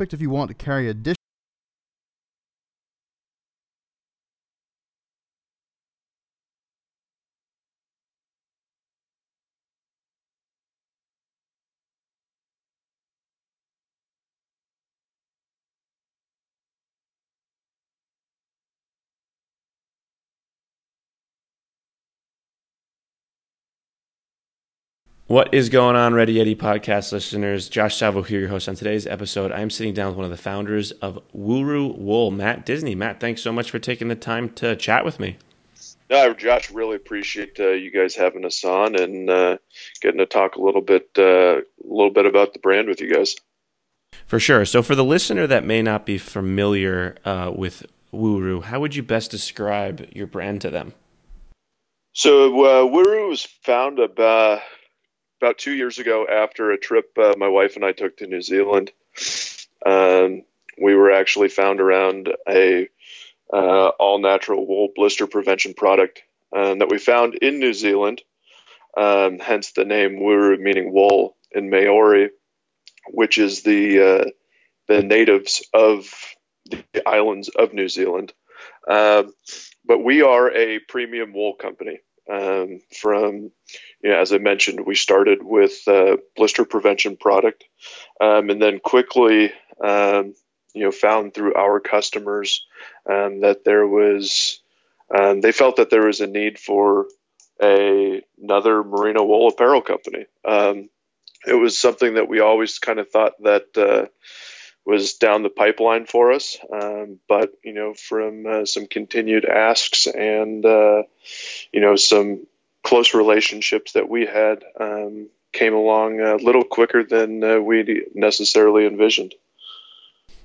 if you want to carry additional What is going on, Ready Yeti podcast listeners? Josh Salvo here, your host. On today's episode, I'm sitting down with one of the founders of Wuru Wool, Matt Disney. Matt, thanks so much for taking the time to chat with me. No, Josh, really appreciate uh, you guys having us on and uh, getting to talk a little bit, uh, a little bit about the brand with you guys. For sure. So, for the listener that may not be familiar uh, with Wuru, how would you best describe your brand to them? So, uh, Wuru was found about about two years ago after a trip uh, my wife and I took to New Zealand. Um, we were actually found around a uh, all natural wool blister prevention product um, that we found in New Zealand. Um, hence the name Wuru, meaning wool in Maori, which is the uh, the natives of the islands of New Zealand. Um, but we are a premium wool company. Um, from, you know, as I mentioned, we started with uh, blister prevention product, um, and then quickly, um, you know, found through our customers um, that there was, um, they felt that there was a need for a, another merino wool apparel company. Um, it was something that we always kind of thought that. Uh, was down the pipeline for us. Um, but you know, from uh, some continued asks and uh, you know some close relationships that we had, um, came along a little quicker than uh, we necessarily envisioned.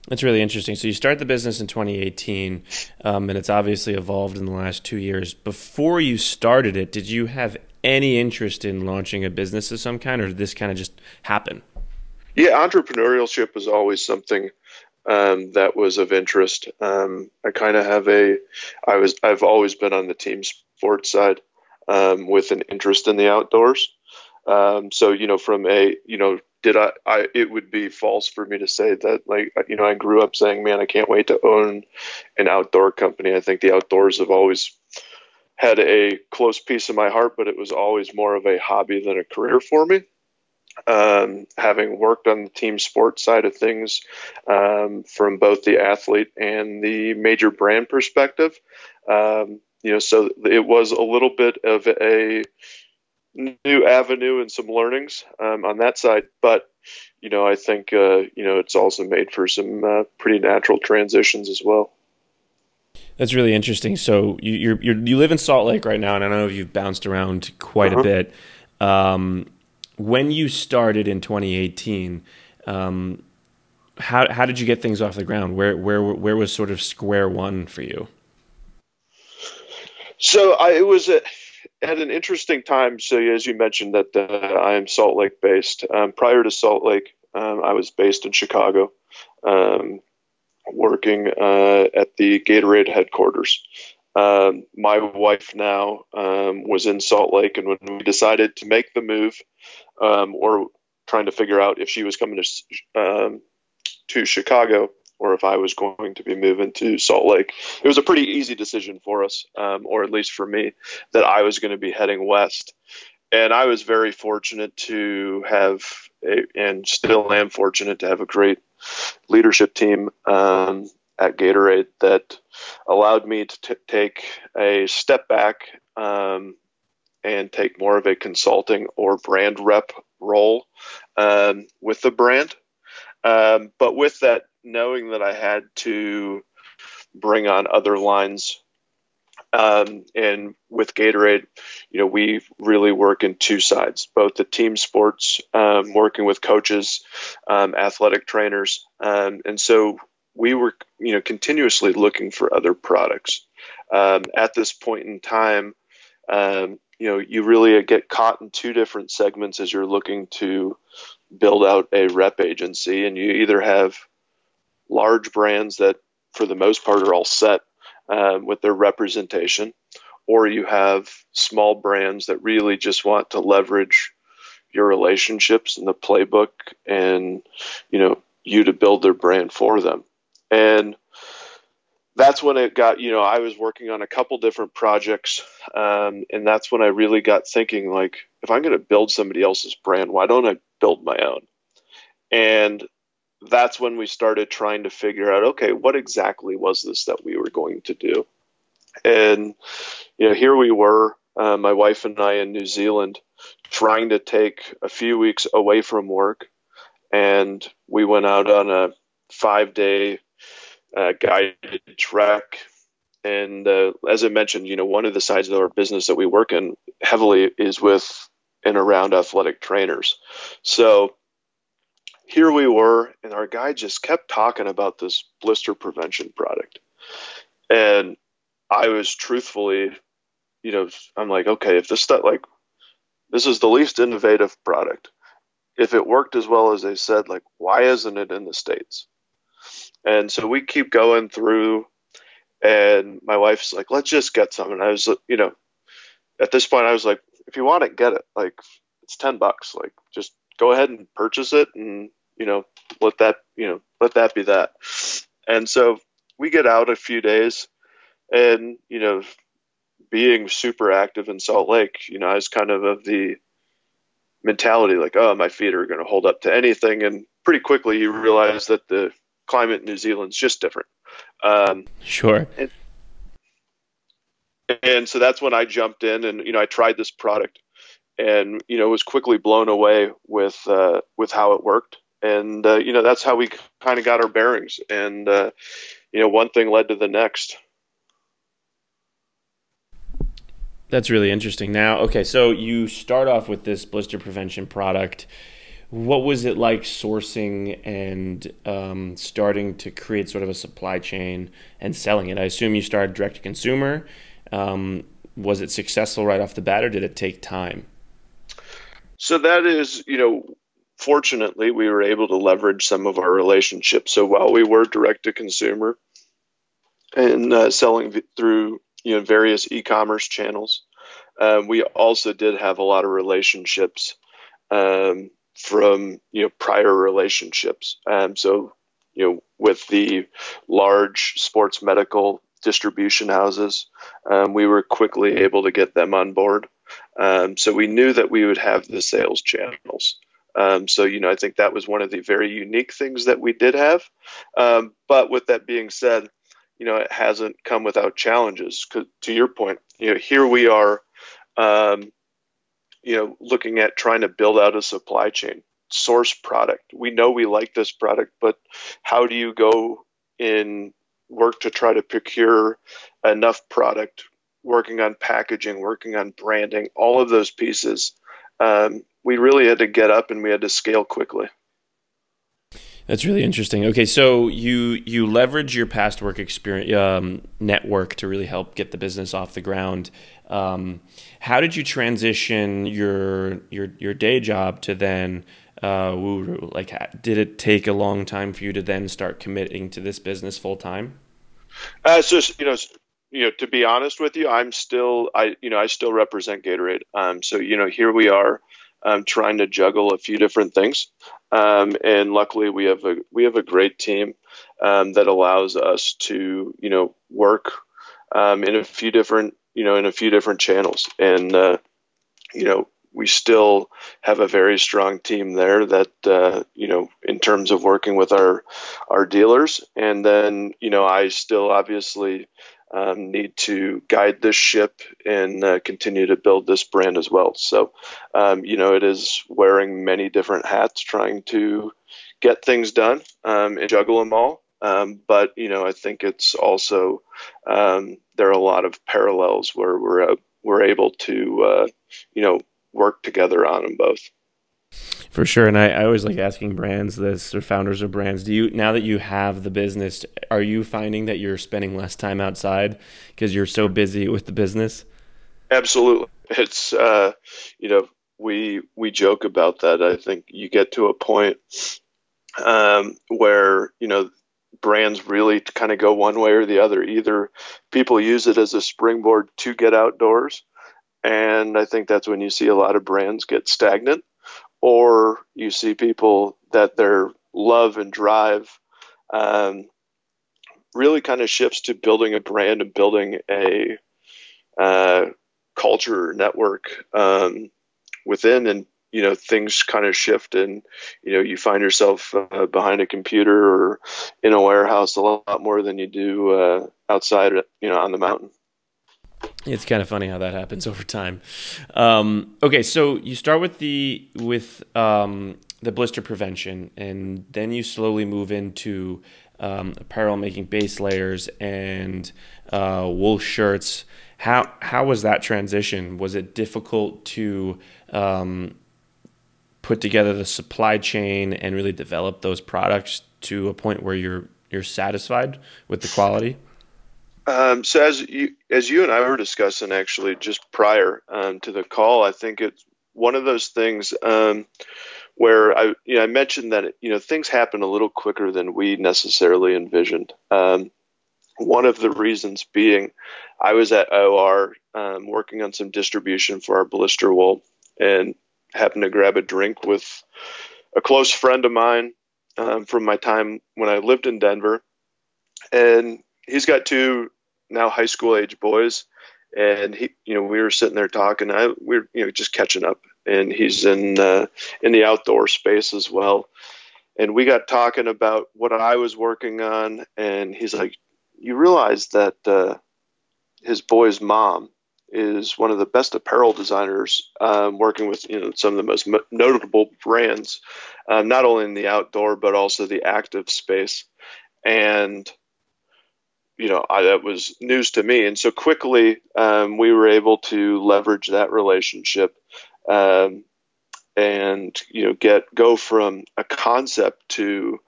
That's really interesting. So you start the business in 2018, um, and it's obviously evolved in the last two years. Before you started it, did you have any interest in launching a business of some kind, or did this kind of just happen? Yeah, entrepreneurship was always something um, that was of interest. Um, I kind of have a, I was, I've always been on the team sports side um, with an interest in the outdoors. Um, so you know, from a, you know, did I, I, it would be false for me to say that like, you know, I grew up saying, man, I can't wait to own an outdoor company. I think the outdoors have always had a close piece of my heart, but it was always more of a hobby than a career for me um, having worked on the team sports side of things um, from both the athlete and the major brand perspective. Um, you know, so it was a little bit of a new avenue and some learnings um, on that side, but you know, I think uh, you know it's also made for some uh, pretty natural transitions as well. That's really interesting. So you you're, you're, you live in Salt Lake right now, and I know you've bounced around quite uh-huh. a bit. Um, when you started in 2018, um, how how did you get things off the ground? Where where where was sort of square one for you? So I, it was at, at an interesting time. So as you mentioned that uh, I am Salt Lake based. Um, prior to Salt Lake, um, I was based in Chicago, um, working uh, at the Gatorade headquarters. Um, my wife now um, was in Salt Lake, and when we decided to make the move, um, or trying to figure out if she was coming to um, to Chicago or if I was going to be moving to Salt Lake, it was a pretty easy decision for us, um, or at least for me, that I was going to be heading west. And I was very fortunate to have, a, and still am fortunate to have a great leadership team um, at Gatorade that allowed me to t- take a step back um, and take more of a consulting or brand rep role um, with the brand. Um, but with that, knowing that I had to bring on other lines. Um, and with Gatorade, you know, we really work in two sides, both the team sports, um, working with coaches, um, athletic trainers. Um, and so we were, you know, continuously looking for other products. Um, at this point in time, um, you know, you really get caught in two different segments as you're looking to build out a rep agency, and you either have large brands that, for the most part, are all set um, with their representation, or you have small brands that really just want to leverage your relationships and the playbook and you know you to build their brand for them. And that's when it got, you know, I was working on a couple different projects. Um, and that's when I really got thinking, like, if I'm going to build somebody else's brand, why don't I build my own? And that's when we started trying to figure out, okay, what exactly was this that we were going to do? And, you know, here we were, uh, my wife and I in New Zealand, trying to take a few weeks away from work. And we went out on a five day uh, guided trek. And uh, as I mentioned, you know, one of the sides of our business that we work in heavily is with and around athletic trainers. So here we were, and our guy just kept talking about this blister prevention product. And I was truthfully, you know, I'm like, okay, if this stuff, like, this is the least innovative product. If it worked as well as they said, like, why isn't it in the States? And so we keep going through, and my wife's like, let's just get some. And I was, you know, at this point, I was like, if you want it, get it. Like, it's 10 bucks. Like, just go ahead and purchase it and, you know, let that, you know, let that be that. And so we get out a few days and, you know, being super active in Salt Lake, you know, I was kind of of the mentality like, oh, my feet are going to hold up to anything. And pretty quickly you realize that the climate in New Zealand's just different. Um, sure. And, and so that's when I jumped in and, you know, I tried this product and, you know, was quickly blown away with, uh, with how it worked. And, uh, you know, that's how we kind of got our bearings. And, uh, you know, one thing led to the next. That's really interesting. Now, okay, so you start off with this blister prevention product what was it like sourcing and um, starting to create sort of a supply chain and selling it? I assume you started direct to consumer. Um, was it successful right off the bat, or did it take time? So that is, you know, fortunately, we were able to leverage some of our relationships. So while we were direct to consumer and uh, selling through, you know, various e-commerce channels, um, we also did have a lot of relationships um, from you know prior relationships. Um, so you know with the large sports medical distribution houses, um, we were quickly able to get them on board. Um, so we knew that we would have the sales channels. Um, so you know I think that was one of the very unique things that we did have. Um, but with that being said, you know it hasn't come without challenges. To your point, you know here we are um, you know, looking at trying to build out a supply chain, source product. We know we like this product, but how do you go in work to try to procure enough product, working on packaging, working on branding, all of those pieces. Um, we really had to get up and we had to scale quickly. That's really interesting. Okay, so you you leverage your past work experience um, network to really help get the business off the ground. Um, how did you transition your your your day job to then uh, Wuru? Like, did it take a long time for you to then start committing to this business full time? Uh, so you know, you know, to be honest with you, I'm still I you know I still represent Gatorade. Um, so you know, here we are um, trying to juggle a few different things. Um, and luckily, we have a we have a great team um, that allows us to you know work um, in a few different you know in a few different channels, and uh, you know we still have a very strong team there that uh, you know in terms of working with our our dealers, and then you know I still obviously um, need to guide this ship and uh, continue to build this brand as well. So, um, you know, it is wearing many different hats, trying to get things done um, and juggle them all. Um, but you know, I think it's also um, there are a lot of parallels where we're uh, we're able to uh, you know work together on them both. For sure, and I, I, always like asking brands this or founders of brands. Do you now that you have the business, are you finding that you're spending less time outside because you're so busy with the business? Absolutely, it's uh, you know we we joke about that. I think you get to a point um, where you know brands really kind of go one way or the other. Either people use it as a springboard to get outdoors, and I think that's when you see a lot of brands get stagnant or you see people that their love and drive um, really kind of shifts to building a brand and building a uh, culture network um, within. And you know things kind of shift and you know you find yourself uh, behind a computer or in a warehouse a lot more than you do uh, outside you know on the mountain it's kind of funny how that happens over time. Um, okay so you start with the with um, the blister prevention and then you slowly move into um, apparel making base layers and uh, wool shirts. How how was that transition? Was it difficult to um, put together the supply chain and really develop those products to a point where you're you're satisfied with the quality? Um, so as you as you and I were discussing actually just prior um, to the call, I think it's one of those things um, where I you know I mentioned that you know things happen a little quicker than we necessarily envisioned. Um, one of the reasons being, I was at OR um, working on some distribution for our blister wool, and happened to grab a drink with a close friend of mine um, from my time when I lived in Denver. And he's got two now high school age boys. And he, you know, we were sitting there talking. I, we are you know, just catching up. And he's in uh, in the outdoor space as well. And we got talking about what I was working on. And he's like, "You realize that uh, his boy's mom is one of the best apparel designers, um, working with you know some of the most mo- notable brands, um, not only in the outdoor but also the active space. And you know I, that was news to me, and so quickly um, we were able to leverage that relationship. Um, and you know get go from a concept to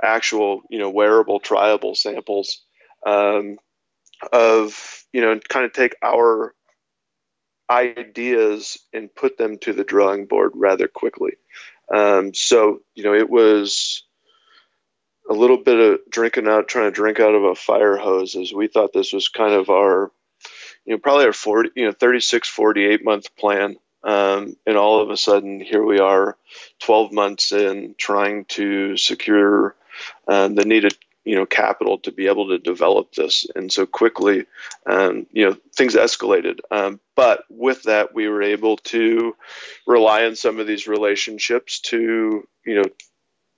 actual you know wearable triable samples um, of you know kind of take our ideas and put them to the drawing board rather quickly. Um, so, you know, it was a little bit of drinking out, trying to drink out of a fire hose as we thought this was kind of our, you know, probably our 40, you know, 36, 48 month plan. Um, and all of a sudden, here we are 12 months in trying to secure um, the needed you know capital to be able to develop this and so quickly um, you know things escalated um, but with that we were able to rely on some of these relationships to you know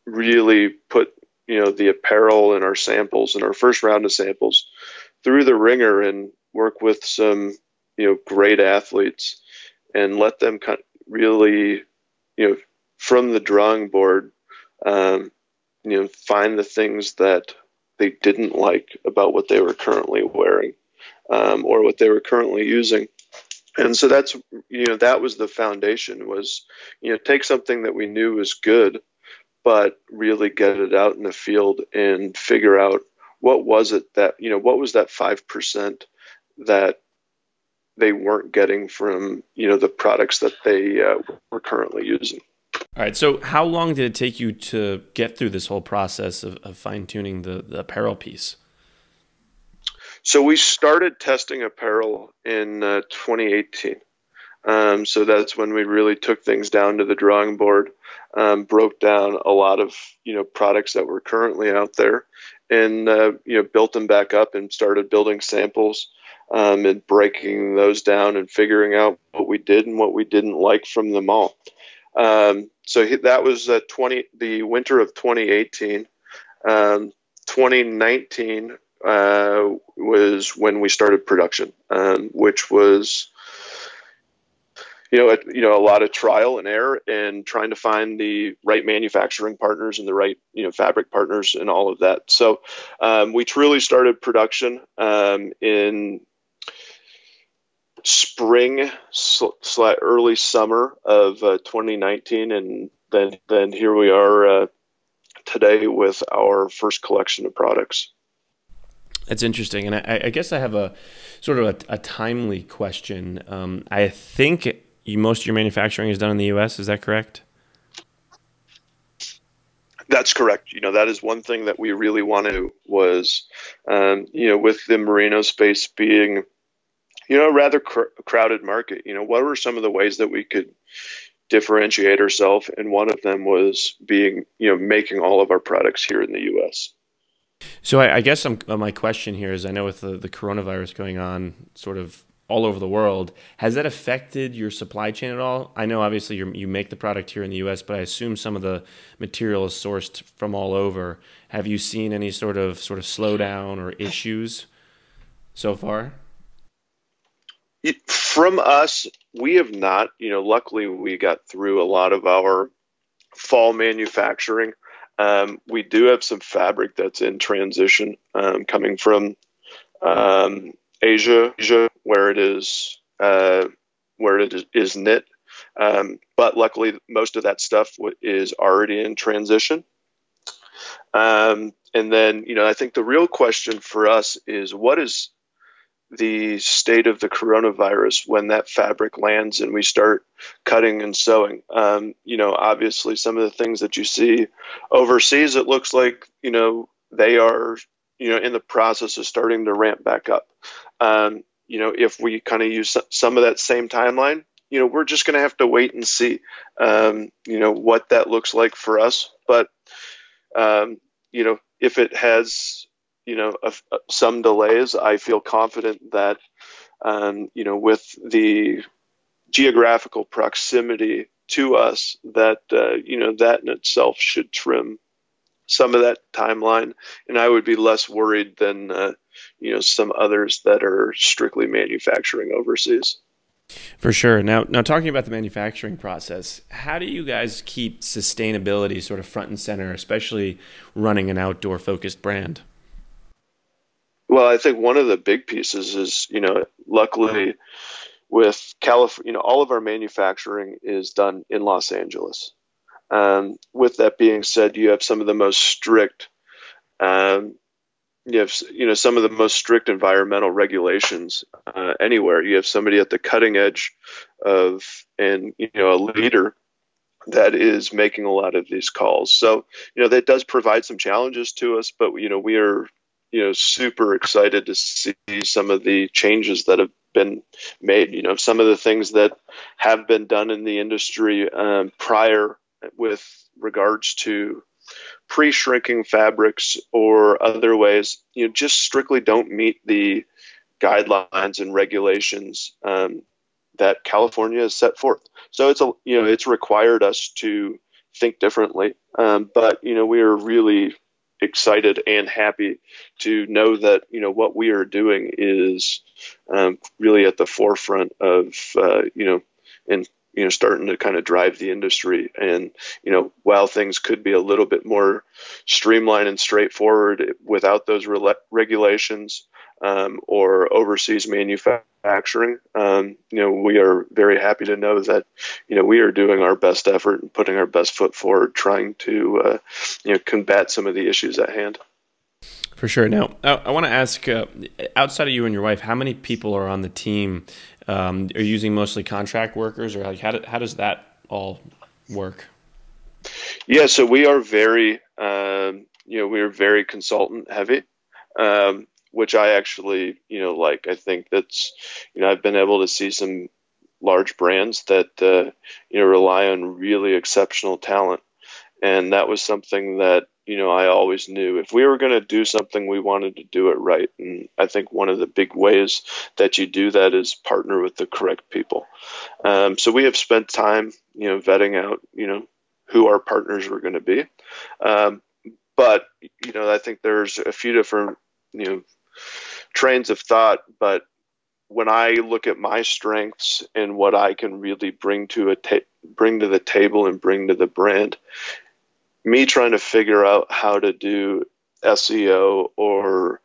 really put you know the apparel and our samples and our first round of samples through the ringer and work with some you know great athletes and let them kind of really you know from the drawing board um, you know find the things that they didn't like about what they were currently wearing um, or what they were currently using. And so that's you know that was the foundation was you know take something that we knew was good but really get it out in the field and figure out what was it that you know what was that 5% that they weren't getting from you know the products that they uh, were currently using all right. So, how long did it take you to get through this whole process of, of fine tuning the, the apparel piece? So, we started testing apparel in uh, 2018. Um, so that's when we really took things down to the drawing board, um, broke down a lot of you know products that were currently out there, and uh, you know built them back up and started building samples um, and breaking those down and figuring out what we did and what we didn't like from them all. Um, so he, that was uh, 20 the winter of 2018. Um, 2019 uh, was when we started production, um, which was you know, you know, a lot of trial and error and trying to find the right manufacturing partners and the right, you know, fabric partners and all of that. So um, we truly started production um, in spring, sl- early summer of uh, 2019, and then then here we are uh, today with our first collection of products. That's interesting, and I, I guess I have a sort of a, a timely question. Um, I think you, most of your manufacturing is done in the U.S. Is that correct? That's correct. You know, that is one thing that we really wanted was, um, you know, with the merino space being you know, a rather cr- crowded market. You know, what were some of the ways that we could differentiate ourselves, and one of them was being, you know, making all of our products here in the U.S. So I, I guess I'm, my question here is: I know with the, the coronavirus going on, sort of all over the world, has that affected your supply chain at all? I know obviously you make the product here in the U.S., but I assume some of the material is sourced from all over. Have you seen any sort of sort of slowdown or issues so far? From us, we have not. You know, luckily we got through a lot of our fall manufacturing. Um, we do have some fabric that's in transition um, coming from um, Asia, Asia, where it is uh, where it is, is knit. Um, but luckily, most of that stuff w- is already in transition. Um, and then, you know, I think the real question for us is what is the state of the coronavirus when that fabric lands and we start cutting and sewing. Um, you know, obviously, some of the things that you see overseas, it looks like you know they are you know in the process of starting to ramp back up. Um, you know, if we kind of use some of that same timeline, you know, we're just going to have to wait and see, um, you know, what that looks like for us. But, um, you know, if it has you know, a, some delays, I feel confident that, um, you know, with the geographical proximity to us, that, uh, you know, that in itself should trim some of that timeline. And I would be less worried than, uh, you know, some others that are strictly manufacturing overseas. For sure. Now, now talking about the manufacturing process, how do you guys keep sustainability sort of front and center, especially running an outdoor focused brand? Well, I think one of the big pieces is, you know, luckily with California, you know, all of our manufacturing is done in Los Angeles. Um, with that being said, you have some of the most strict, um, you have, you know, some of the most strict environmental regulations uh, anywhere. You have somebody at the cutting edge of, and you know, a leader that is making a lot of these calls. So, you know, that does provide some challenges to us, but you know, we are you know super excited to see some of the changes that have been made. You know, some of the things that have been done in the industry um, prior with regards to pre-shrinking fabrics or other ways, you know, just strictly don't meet the guidelines and regulations um, that California has set forth. So it's a you know it's required us to think differently. Um, but you know we are really excited and happy to know that you know what we are doing is um, really at the forefront of uh, you know and you know starting to kind of drive the industry and you know while things could be a little bit more streamlined and straightforward without those re- regulations um, or overseas manufacturing. Um, you know, we are very happy to know that, you know, we are doing our best effort and putting our best foot forward, trying to, uh, you know, combat some of the issues at hand. For sure. Now, I, I want to ask, uh, outside of you and your wife, how many people are on the team? Um, are you using mostly contract workers, or like how, do, how does that all work? Yeah, so we are very, um, you know, we are very consultant heavy. Um, which I actually, you know, like. I think that's, you know, I've been able to see some large brands that, uh, you know, rely on really exceptional talent. And that was something that, you know, I always knew if we were going to do something, we wanted to do it right. And I think one of the big ways that you do that is partner with the correct people. Um, so we have spent time, you know, vetting out, you know, who our partners were going to be. Um, but you know, I think there's a few different you know trains of thought, but when I look at my strengths and what I can really bring to a bring to the table and bring to the brand, me trying to figure out how to do SEO or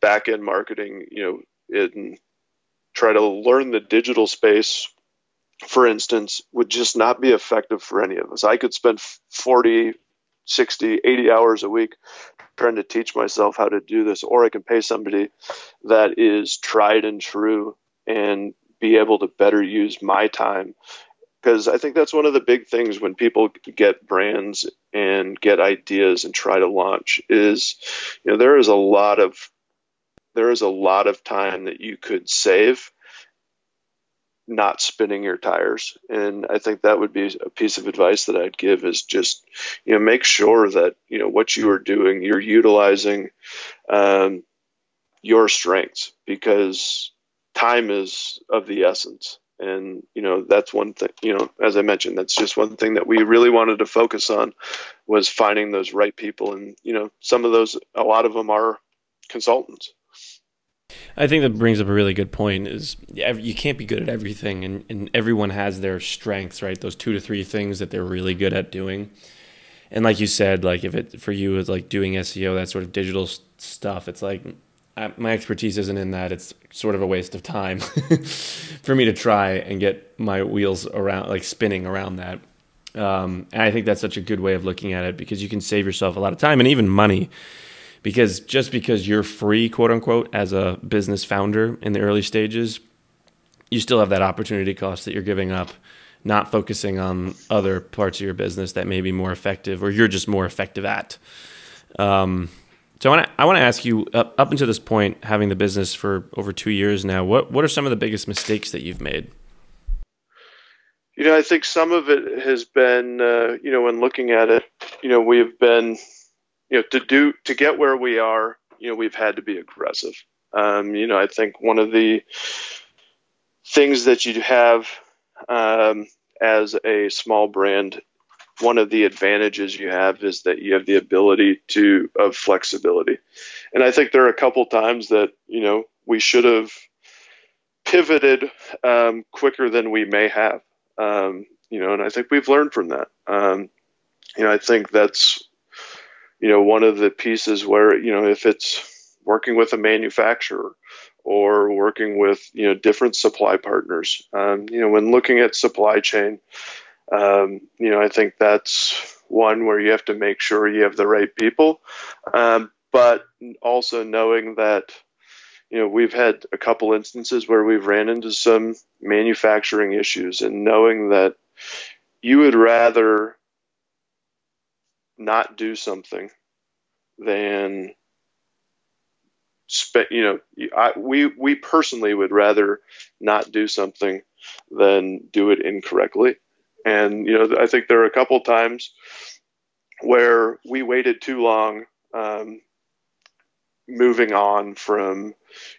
back end marketing, you know, and try to learn the digital space, for instance, would just not be effective for any of us. I could spend 40, 60, 80 hours a week trying to teach myself how to do this, or I can pay somebody that is tried and true and be able to better use my time. Because I think that's one of the big things when people get brands and get ideas and try to launch is, you know, there is a lot of there is a lot of time that you could save not spinning your tires. And I think that would be a piece of advice that I'd give is just, you know, make sure that, you know, what you are doing, you're utilizing um, your strengths because time is of the essence. And, you know, that's one thing, you know, as I mentioned, that's just one thing that we really wanted to focus on was finding those right people. And, you know, some of those, a lot of them are consultants I think that brings up a really good point. Is you can't be good at everything, and, and everyone has their strengths, right? Those two to three things that they're really good at doing. And like you said, like if it for you is like doing SEO, that sort of digital stuff, it's like I, my expertise isn't in that. It's sort of a waste of time for me to try and get my wheels around, like spinning around that. Um, and I think that's such a good way of looking at it because you can save yourself a lot of time and even money because just because you're free, quote unquote, as a business founder in the early stages, you still have that opportunity cost that you're giving up, not focusing on other parts of your business that may be more effective or you're just more effective at. Um, so I want to I want to ask you up, up until this point, having the business for over two years now, what what are some of the biggest mistakes that you've made? You know, I think some of it has been, uh, you know, when looking at it, you know, we've been you know, to do to get where we are, you know, we've had to be aggressive. Um, you know, I think one of the things that you have um, as a small brand, one of the advantages you have is that you have the ability to of flexibility. And I think there are a couple times that you know we should have pivoted um, quicker than we may have. Um, you know, and I think we've learned from that. Um, you know, I think that's you know, one of the pieces where, you know, if it's working with a manufacturer or working with, you know, different supply partners, um, you know, when looking at supply chain, um, you know, I think that's one where you have to make sure you have the right people, um, but also knowing that, you know, we've had a couple instances where we've ran into some manufacturing issues and knowing that you would rather not do something than spend you know I, we we personally would rather not do something than do it incorrectly and you know i think there are a couple times where we waited too long um, moving on from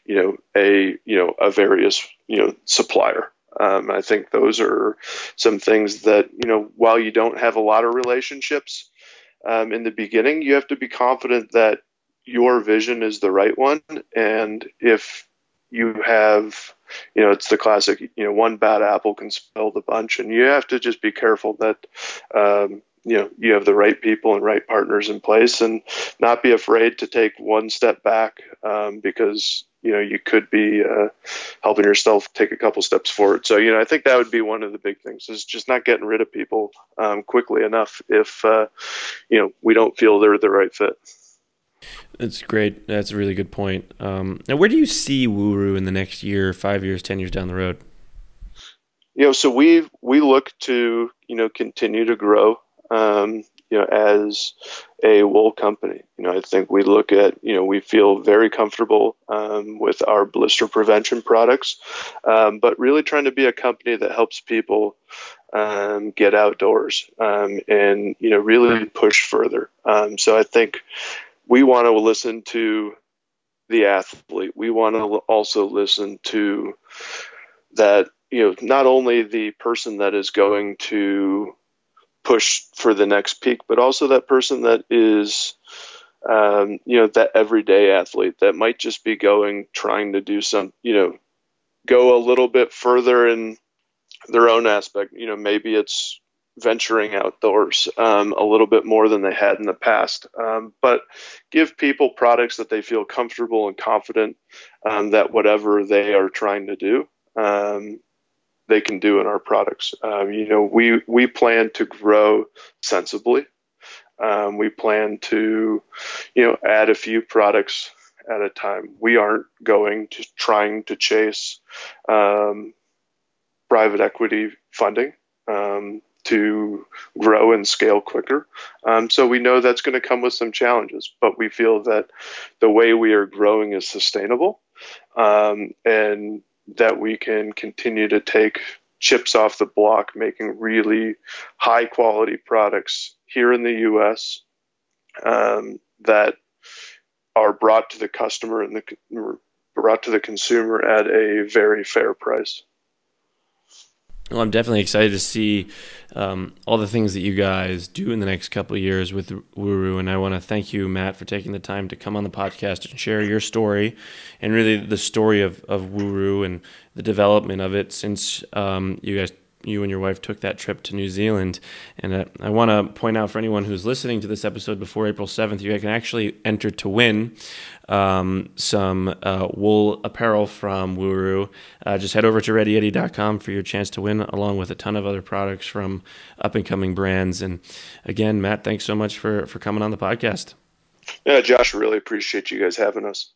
you know a you know a various you know supplier um, I think those are some things that you know while you don't have a lot of relationships um, in the beginning, you have to be confident that your vision is the right one. And if you have, you know, it's the classic, you know, one bad apple can spoil the bunch, and you have to just be careful that, um, you know, you have the right people and right partners in place, and not be afraid to take one step back um, because you know you could be uh, helping yourself take a couple steps forward. So you know I think that would be one of the big things is just not getting rid of people um, quickly enough if uh, you know we don't feel they're the right fit. That's great. That's a really good point. Um, now, where do you see Wuru in the next year, five years, ten years down the road? You know, so we we look to you know continue to grow. Um, you know, as a wool company. You know, I think we look at, you know, we feel very comfortable um, with our blister prevention products, um, but really trying to be a company that helps people um, get outdoors um, and, you know, really push further. Um, so I think we want to listen to the athlete. We want to also listen to that, you know, not only the person that is going to push for the next peak, but also that person that is, um, you know, that everyday athlete that might just be going, trying to do some, you know, go a little bit further in their own aspect. You know, maybe it's venturing outdoors um, a little bit more than they had in the past. Um, but give people products that they feel comfortable and confident um, that whatever they are trying to do, um, they can do in our products. Um, you know, we we plan to grow sensibly. Um, we plan to, you know, add a few products at a time. We aren't going to trying to chase private equity funding um, to grow and scale quicker. Um, so we know that's going to come with some challenges, but we feel that the way we are growing is sustainable. Um, and that we can continue to take chips off the block, making really high quality products here in the U.S. Um, that are brought to the customer and the brought to the consumer at a very fair price. Well, I'm definitely excited to see um, all the things that you guys do in the next couple of years with Wuru, and I want to thank you, Matt, for taking the time to come on the podcast and share your story, and really the story of of Wuru and the development of it since um, you guys you and your wife took that trip to New Zealand. And uh, I want to point out for anyone who's listening to this episode before April 7th, you can actually enter to win um, some uh, wool apparel from Wuru. Uh, just head over to readyyeti.com for your chance to win, along with a ton of other products from up and coming brands. And again, Matt, thanks so much for, for coming on the podcast. Yeah, Josh, really appreciate you guys having us.